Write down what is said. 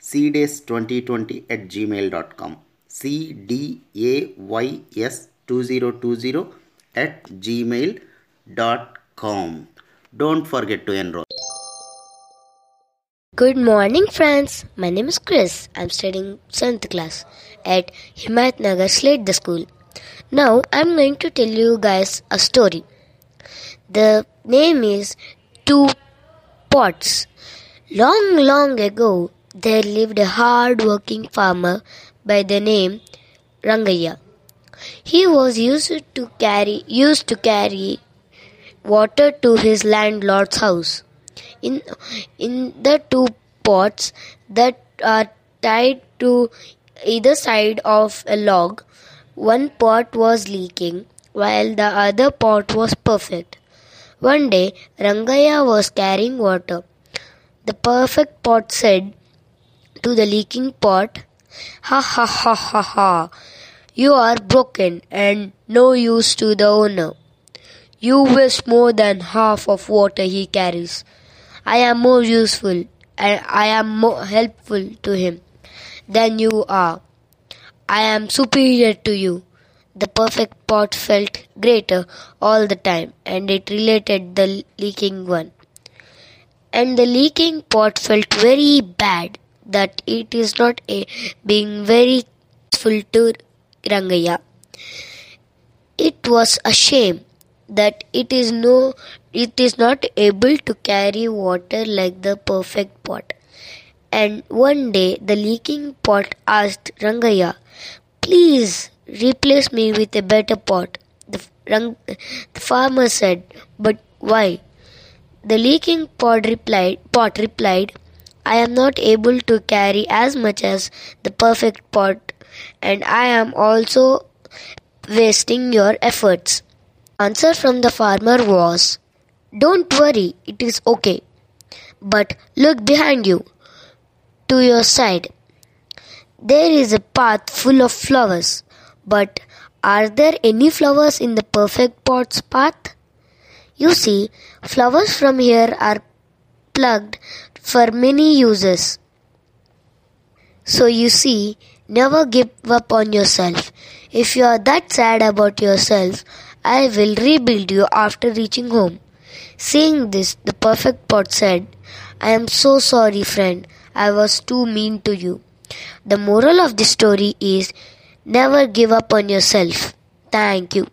cdays2020 at gmail.com cdays2020 at gmail.com don't forget to enroll Good morning, friends. My name is Chris. I'm studying 7th class at Himayat Nagar Slate the school. Now, I'm going to tell you guys a story. The name is Two Pots. Long, long ago, there lived a hard working farmer by the name Rangaya. He was used to carry used to carry water to his landlord's house. In in the two pots that are tied to either side of a log, one pot was leaking while the other pot was perfect. One day, Rangaya was carrying water. The perfect pot said to the leaking pot, Ha ha ha ha ha, you are broken and no use to the owner. You waste more than half of water he carries. I am more useful and I am more helpful to him than you are. I am superior to you. The perfect pot felt greater all the time and it related the leaking one. And the leaking pot felt very bad that it is not a, being very useful to Rangaya. It was a shame that it is no it is not able to carry water like the perfect pot. And one day the leaking pot asked Rangaya, Please replace me with a better pot. The, Rang, the farmer said, But why? The leaking pot replied, pot replied, I am not able to carry as much as the perfect pot, and I am also wasting your efforts. Answer from the farmer was, Don't worry, it is okay. But look behind you, to your side. There is a path full of flowers, but are there any flowers in the perfect pot's path? You see, flowers from here are plugged for many uses. So you see, never give up on yourself. If you are that sad about yourself, I will rebuild you after reaching home. Seeing this, the perfect pot said, I am so sorry, friend. I was too mean to you. The moral of this story is never give up on yourself. Thank you.